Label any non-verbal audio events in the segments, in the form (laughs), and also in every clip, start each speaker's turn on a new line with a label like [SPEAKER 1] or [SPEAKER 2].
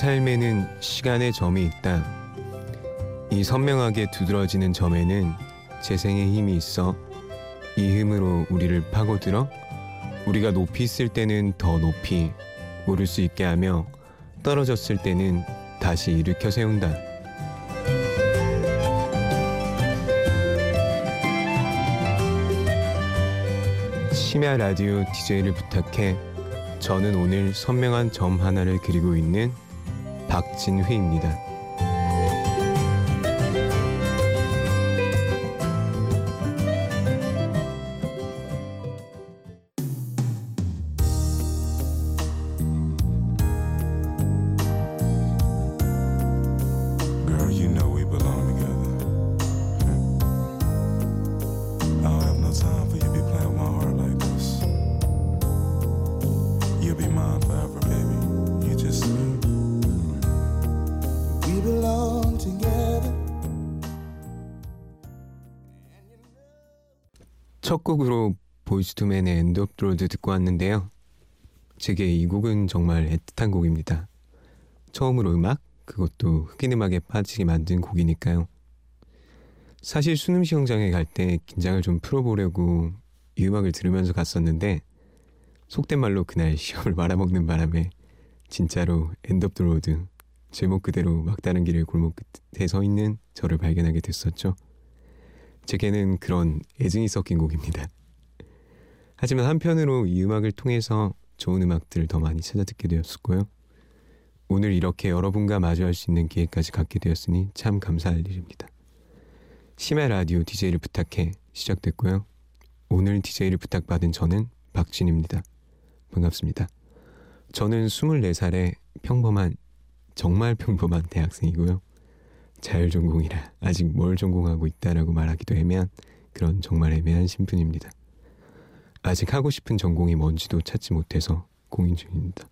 [SPEAKER 1] 삶에는 시간의 점이 있다. 이 선명하게 두드러지는 점에는 재생의 힘이 있어 이 힘으로 우리를 파고들어 우리가 높이 있을 때는 더 높이 오를 수 있게 하며 떨어졌을 때는 다시 일으켜 세운다. 심야 라디오 DJ를 부탁해 저는 오늘 선명한 점 하나를 그리고 있는 박진휘입니다. 첫 곡으로 Boyz II Men의 End of Road 듣고 왔는데요. 제게 이 곡은 정말 애틋한 곡입니다. 처음으로 음악, 그것도 흑인 음악에 빠지게 만든 곡이니까요. 사실 수능 시험장에 갈 때 긴장을 좀 풀어보려고 이 음악을 들으면서 갔었는데 속된 말로 그날 시험을 말아먹는 바람에 진짜로 End of Road 제목 그대로 막다른 길의 골목 끝에 서 있는 저를 발견하게 됐었죠. 제게는 그런 애증이 섞인 곡입니다. 하지만 한편으로 이 음악을 통해서 좋은 음악들을 더 많이 찾아 듣게 되었었고요. 오늘 이렇게 여러분과 마주할 수 있는 기회까지 갖게 되었으니 참 감사할 일입니다. 심야 라디오 DJ를 부탁해 시작됐고요. 오늘 DJ를 부탁받은 저는 박진입니다. 반갑습니다. 저는 24살의 평범한 정말 평범한 대학생이고요. 자율 전공이라 아직 뭘 전공하고 있다라고 말하기도 애매한 그런 정말 애매한 신분입니다. 아직 하고 싶은 전공이 뭔지도 찾지 못해서 고민 중입니다.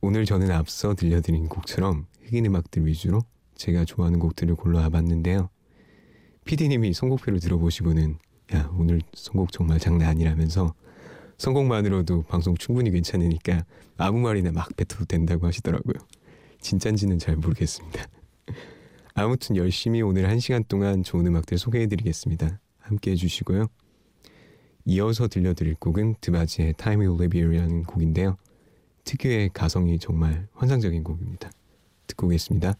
[SPEAKER 1] 오늘 저는 앞서 들려드린 곡처럼 흑인 음악들 위주로 제가 좋아하는 곡들을 골라와 봤는데요. PD님이 선곡표를 들어보시고는 야 오늘 선곡 정말 장난 아니라면서 선곡만으로도 방송 충분히 괜찮으니까 아무 말이나 막 뱉어도 된다고 하시더라고요. 진짠지는 잘 모르겠습니다. 아무튼 열심히 오늘 한 시간 동안 좋은 음악들 소개해드리겠습니다. 함께 해주시고요. 이어서 들려드릴 곡은 드바지의 Time Will Live Here이라는 곡인데요. 특유의 가성이 정말 환상적인 곡입니다. 듣고 오겠습니다.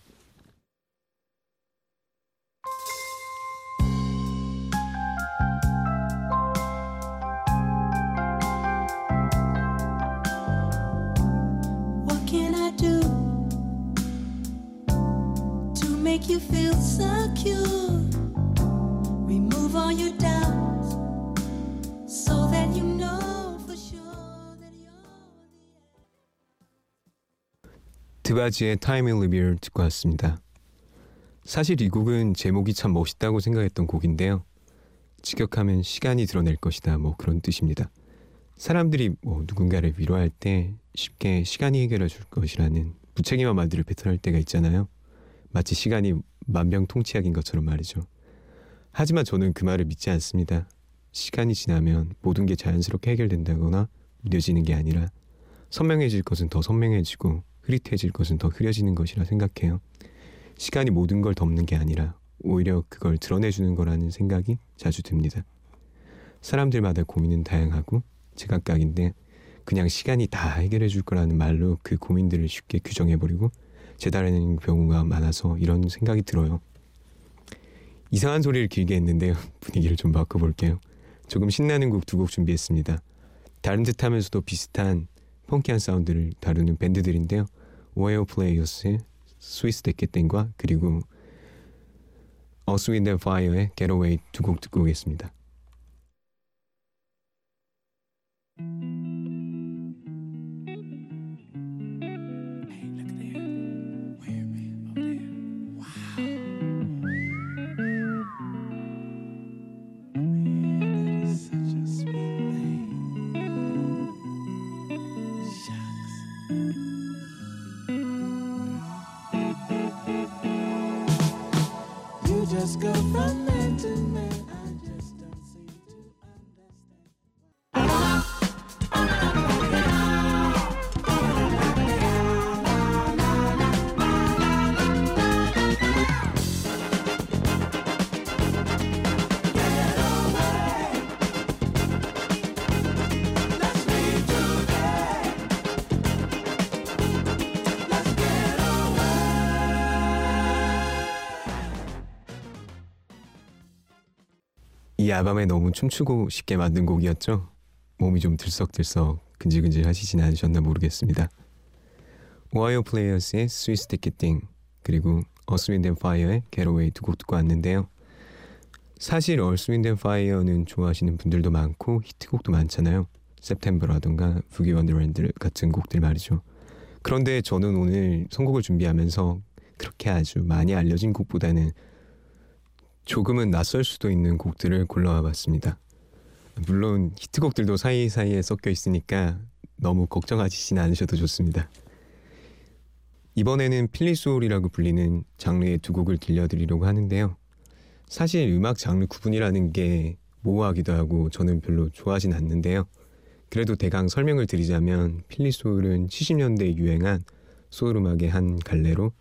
[SPEAKER 1] 드바지의 Time Live Here 듣고 왔습니다. 사실 이 곡은 제목이 참 멋있다고 생각했던 곡인데요. 직역하면 시간이 드러낼 것이다 뭐 그런 뜻입니다. 사람들이 뭐 누군가를 위로할 때 쉽게 시간이 해결해 줄 것이라는 무책임한 말들을 뱉어낼 때가 있잖아요. 마치 시간이 만병통치약인 것처럼 말이죠. 하지만 저는 그 말을 믿지 않습니다. 시간이 지나면 모든 게 자연스럽게 해결된다거나 무뎌지는 게 아니라 선명해질 것은 더 선명해지고 흐릿해질 것은 더 흐려지는 것이라 생각해요. 시간이 모든 걸 덮는 게 아니라 오히려 그걸 드러내주는 거라는 생각이 자주 듭니다. 사람들마다 고민은 다양하고 제각각인데 그냥 시간이 다 해결해 줄 거라는 말로 그 고민들을 쉽게 규정해버리고 재달하는 경우가 많아서 이런 생각이 들어요. 이상한 소리를 길게 했는데요. (laughs) 분위기를 좀 바꿔볼게요. 조금 신나는 곡 두 곡 준비했습니다. 다른 듯 하면서도 비슷한 펑키한 사운드를 다루는 밴드들인데요. Ohio Players의 Sweet Sticky Thing과 그리고 어스 윈드 파이어의 Getaway 두곡 듣고 오겠습니다. 이 야밤에 너무 춤추고 싶게 만든 곡이었죠. 몸이 좀 들썩들썩 근질근질 하시진 않으셨나 모르겠습니다. Ohio Players의 Sweet Sticky Thing 그리고 어스윈드 앤 파이어의 게로웨이 두 곡 듣고 왔는데요. 사실 얼스윈드 앤 파이어는 좋아하시는 분들도 많고 히트곡도 많잖아요. September라던가 Boogie Wonderland 같은 곡들 말이죠. 그런데 저는 오늘 선곡을 준비하면서 그렇게 아주 많이 알려진 곡보다는 조금은 낯설 수도 있는 곡들을 골라와 봤습니다. 물론 히트곡들도 사이사이에 섞여 있으니까 너무 걱정하시진 않으셔도 좋습니다. 이번에는 필리소울이라고 불리는 장르의 두 곡을 들려드리려고 하는데요. 사실 음악 장르 구분이라는 게 모호하기도 하고 저는 별로 좋아하진 않는데요. 그래도 대강 설명을 드리자면 필리소울은 70년대에 유행한 소울 음악의 한 갈래로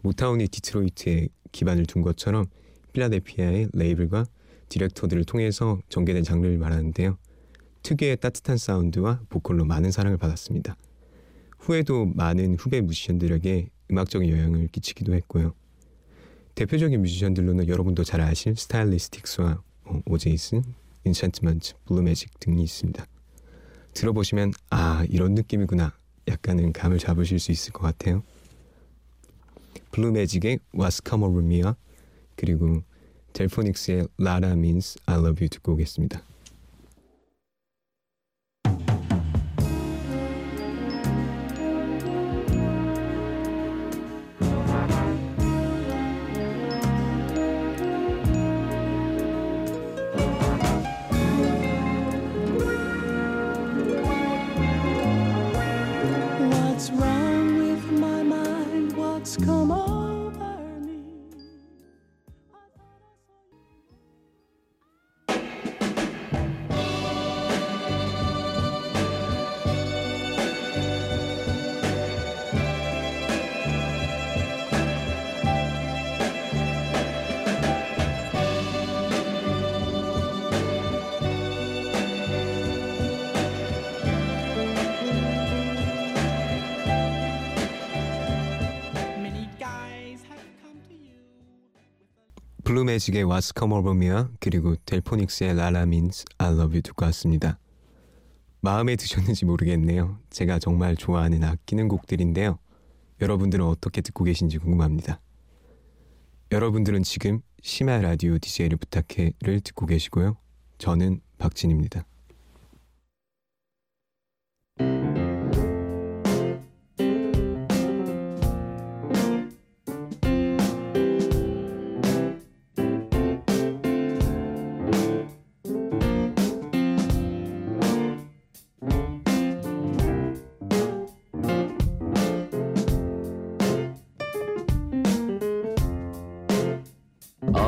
[SPEAKER 1] 모타운이 디트로이트에 기반을 둔 것처럼 필라델피아의 레이블과 디렉터들을 통해서 전개된 장르를 말하는데요. 특유의 따뜻한 사운드와 보컬로 많은 사랑을 받았습니다. 후에도 많은 후배 뮤지션들에게 음악적인 영향을 끼치기도 했고요. 대표적인 뮤지션들로는 여러분도 잘 아실 Stylistics와 어, O'Jays, Enchantment, Blue Magic 등이 있습니다. 들어보시면 아 이런 느낌이구나 약간은 감을 잡으실 수 있을 것 같아요. 블루매직의 What's Come Over Me와 그리고 델포닉스의 Lara Means I Love You 듣고 오겠습니다. 블루매직의 What's Come Over Me와 그리고 델포닉스의 Lara Means I Love You 듣고 왔습니다. 마음에 드셨는지 모르겠네요. 제가 정말 좋아하는 아끼는 곡들인데요. 여러분들은 어떻게 듣고 계신지 궁금합니다. 여러분들은 지금 심야 라디오 DJ를 부탁해를 듣고 계시고요. 저는 박진입니다.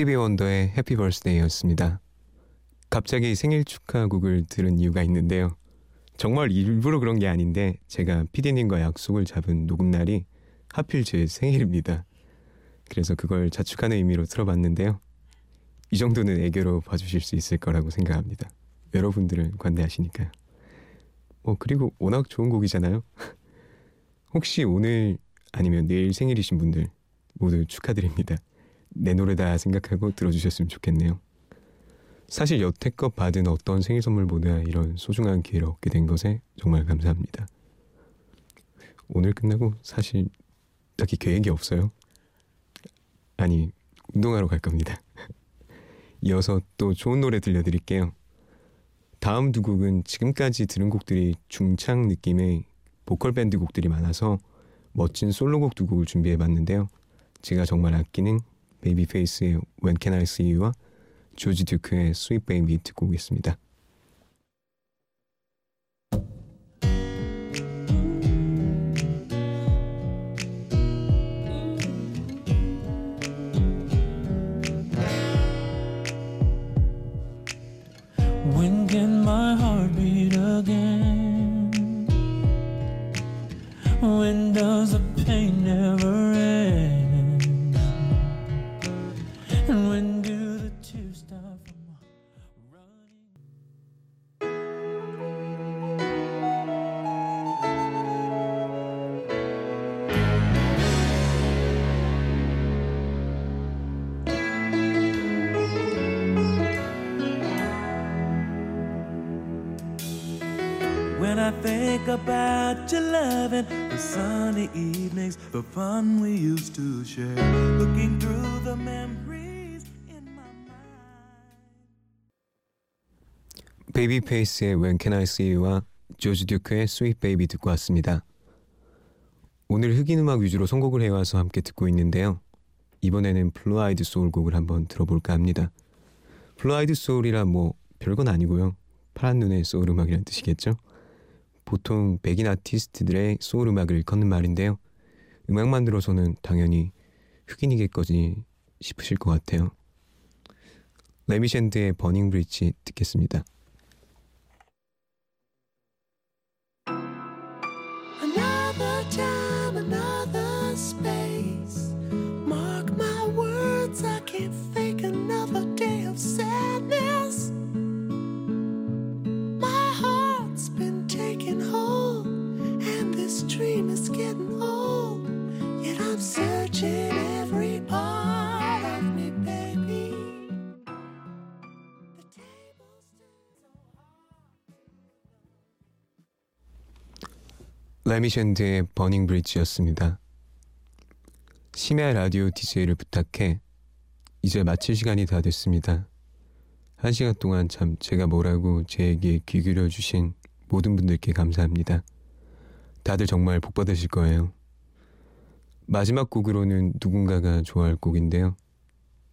[SPEAKER 1] 스티비 원더의 Happy Birthday였습니다. 갑자기 생일 축하곡을 들은 이유가 있는데요. 정말 일부러 그런 게 아닌데 제가 피디님과 약속을 잡은 녹음 날이 하필 제 생일입니다. 그래서 그걸 자축하는 의미로 틀어봤는데요. 이 정도는 애교로 봐주실 수 있을 거라고 생각합니다. 여러분들은 관대하시니까요. 어 그리고 워낙 좋은 곡이잖아요. (laughs) 혹시 오늘 아니면 내일 생일이신 분들 모두 축하드립니다. 내 노래다 생각하고 들어주셨으면 좋겠네요. 사실 여태껏 받은 어떤 생일 선물보다 이런 소중한 기회를 얻게 된 것에 정말 감사합니다. 오늘 끝나고 사실 딱히 계획이 없어요. 아니, 운동하러 갈 겁니다. (laughs) 이어서 또 좋은 노래 들려드릴게요. 다음 두 곡은 지금까지 들은 곡들이 중창 느낌의 보컬 밴드 곡들이 많아서 멋진 솔로곡 두 곡을 준비해 봤는데요. 제가 정말 아끼는 베이비페이스의 When Can I See You와 조지 듀크의 Sweet Baby 듣고 오겠습니다.
[SPEAKER 2] About your loving, the sunny evenings, the fun we used to share, looking through the memories in my mind.
[SPEAKER 1] 베이비페이스의 When Can I See You와 조지 듀크의 Sweet Baby 듣고 왔습니다. 오늘 흑인 음악 위주로 선곡을 해와서 함께 듣고 있는데요. 이번에는 Blue Eyed Soul 곡을 한번 들어볼까 합니다. Blue Eyed Soul이라 뭐 별건 아니고요. 파란 눈의 소울 음악이란 뜻이겠죠. 보통 백인 아티스트들의 소울 음악을 일컫는 말인데요. 음악만 들어서는 당연히 흑인이겠거지 싶으실 것 같아요. Remy Shand의 Burning Bridge 듣겠습니다. Remy Shand의 Burning Bridge였습니다. 심야 라디오 DJ를 부탁해 이제 마칠 시간이 다 됐습니다. 한 시간 동안 참 제가 뭐라고 제 얘기에 귀 기울여 주신 모든 분들께 감사합니다. 다들 정말 복 받으실 거예요. 마지막 곡으로는 누군가가 좋아할 곡인데요.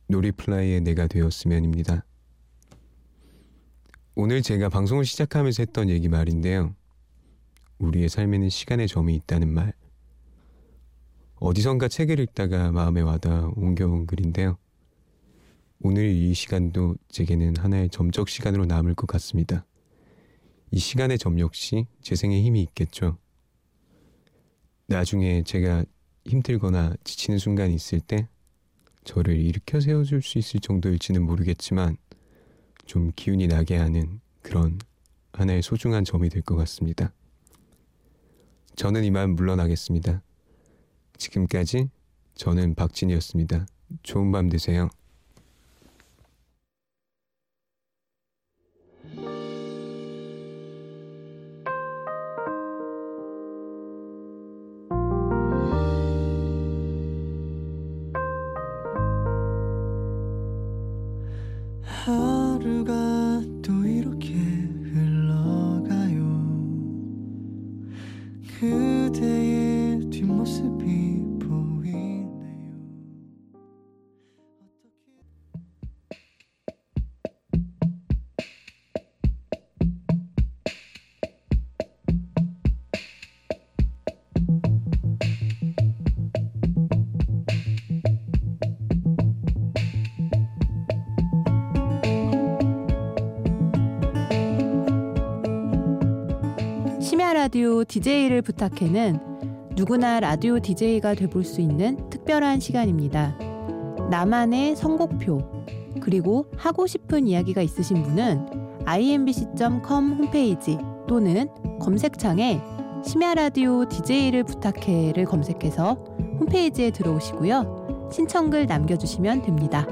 [SPEAKER 1] No Reply의 내가 되었으면입니다. 오늘 제가 방송을 시작하면서 했던 얘기 말인데요. 우리의 삶에는 시간의 점이 있다는 말. 어디선가 책을 읽다가 마음에 와닿아 옮겨온 글인데요. 오늘 이 시간도 제게는 하나의 점적 시간으로 남을 것 같습니다. 이 시간의 점 역시 제 생에 힘이 있겠죠. 나중에 제가 힘들거나 지치는 순간이 있을 때 저를 일으켜 세워줄 수 있을 정도일지는 모르겠지만 좀 기운이 나게 하는 그런 하나의 소중한 점이 될 것 같습니다. 저는 이만 물러나겠습니다. 지금까지 저는 박진이었습니다. 좋은 밤 되세요.
[SPEAKER 3] 라디오 DJ를 부탁해는 누구나 라디오 DJ가 돼볼 수 있는 특별한 시간입니다. 나만의 선곡표 그리고 하고 싶은 이야기가 있으신 분은 imbc.com 홈페이지 또는 검색창에 심야 라디오 DJ를 부탁해를 검색해서 홈페이지에 들어오시고요. 신청글 남겨주시면 됩니다.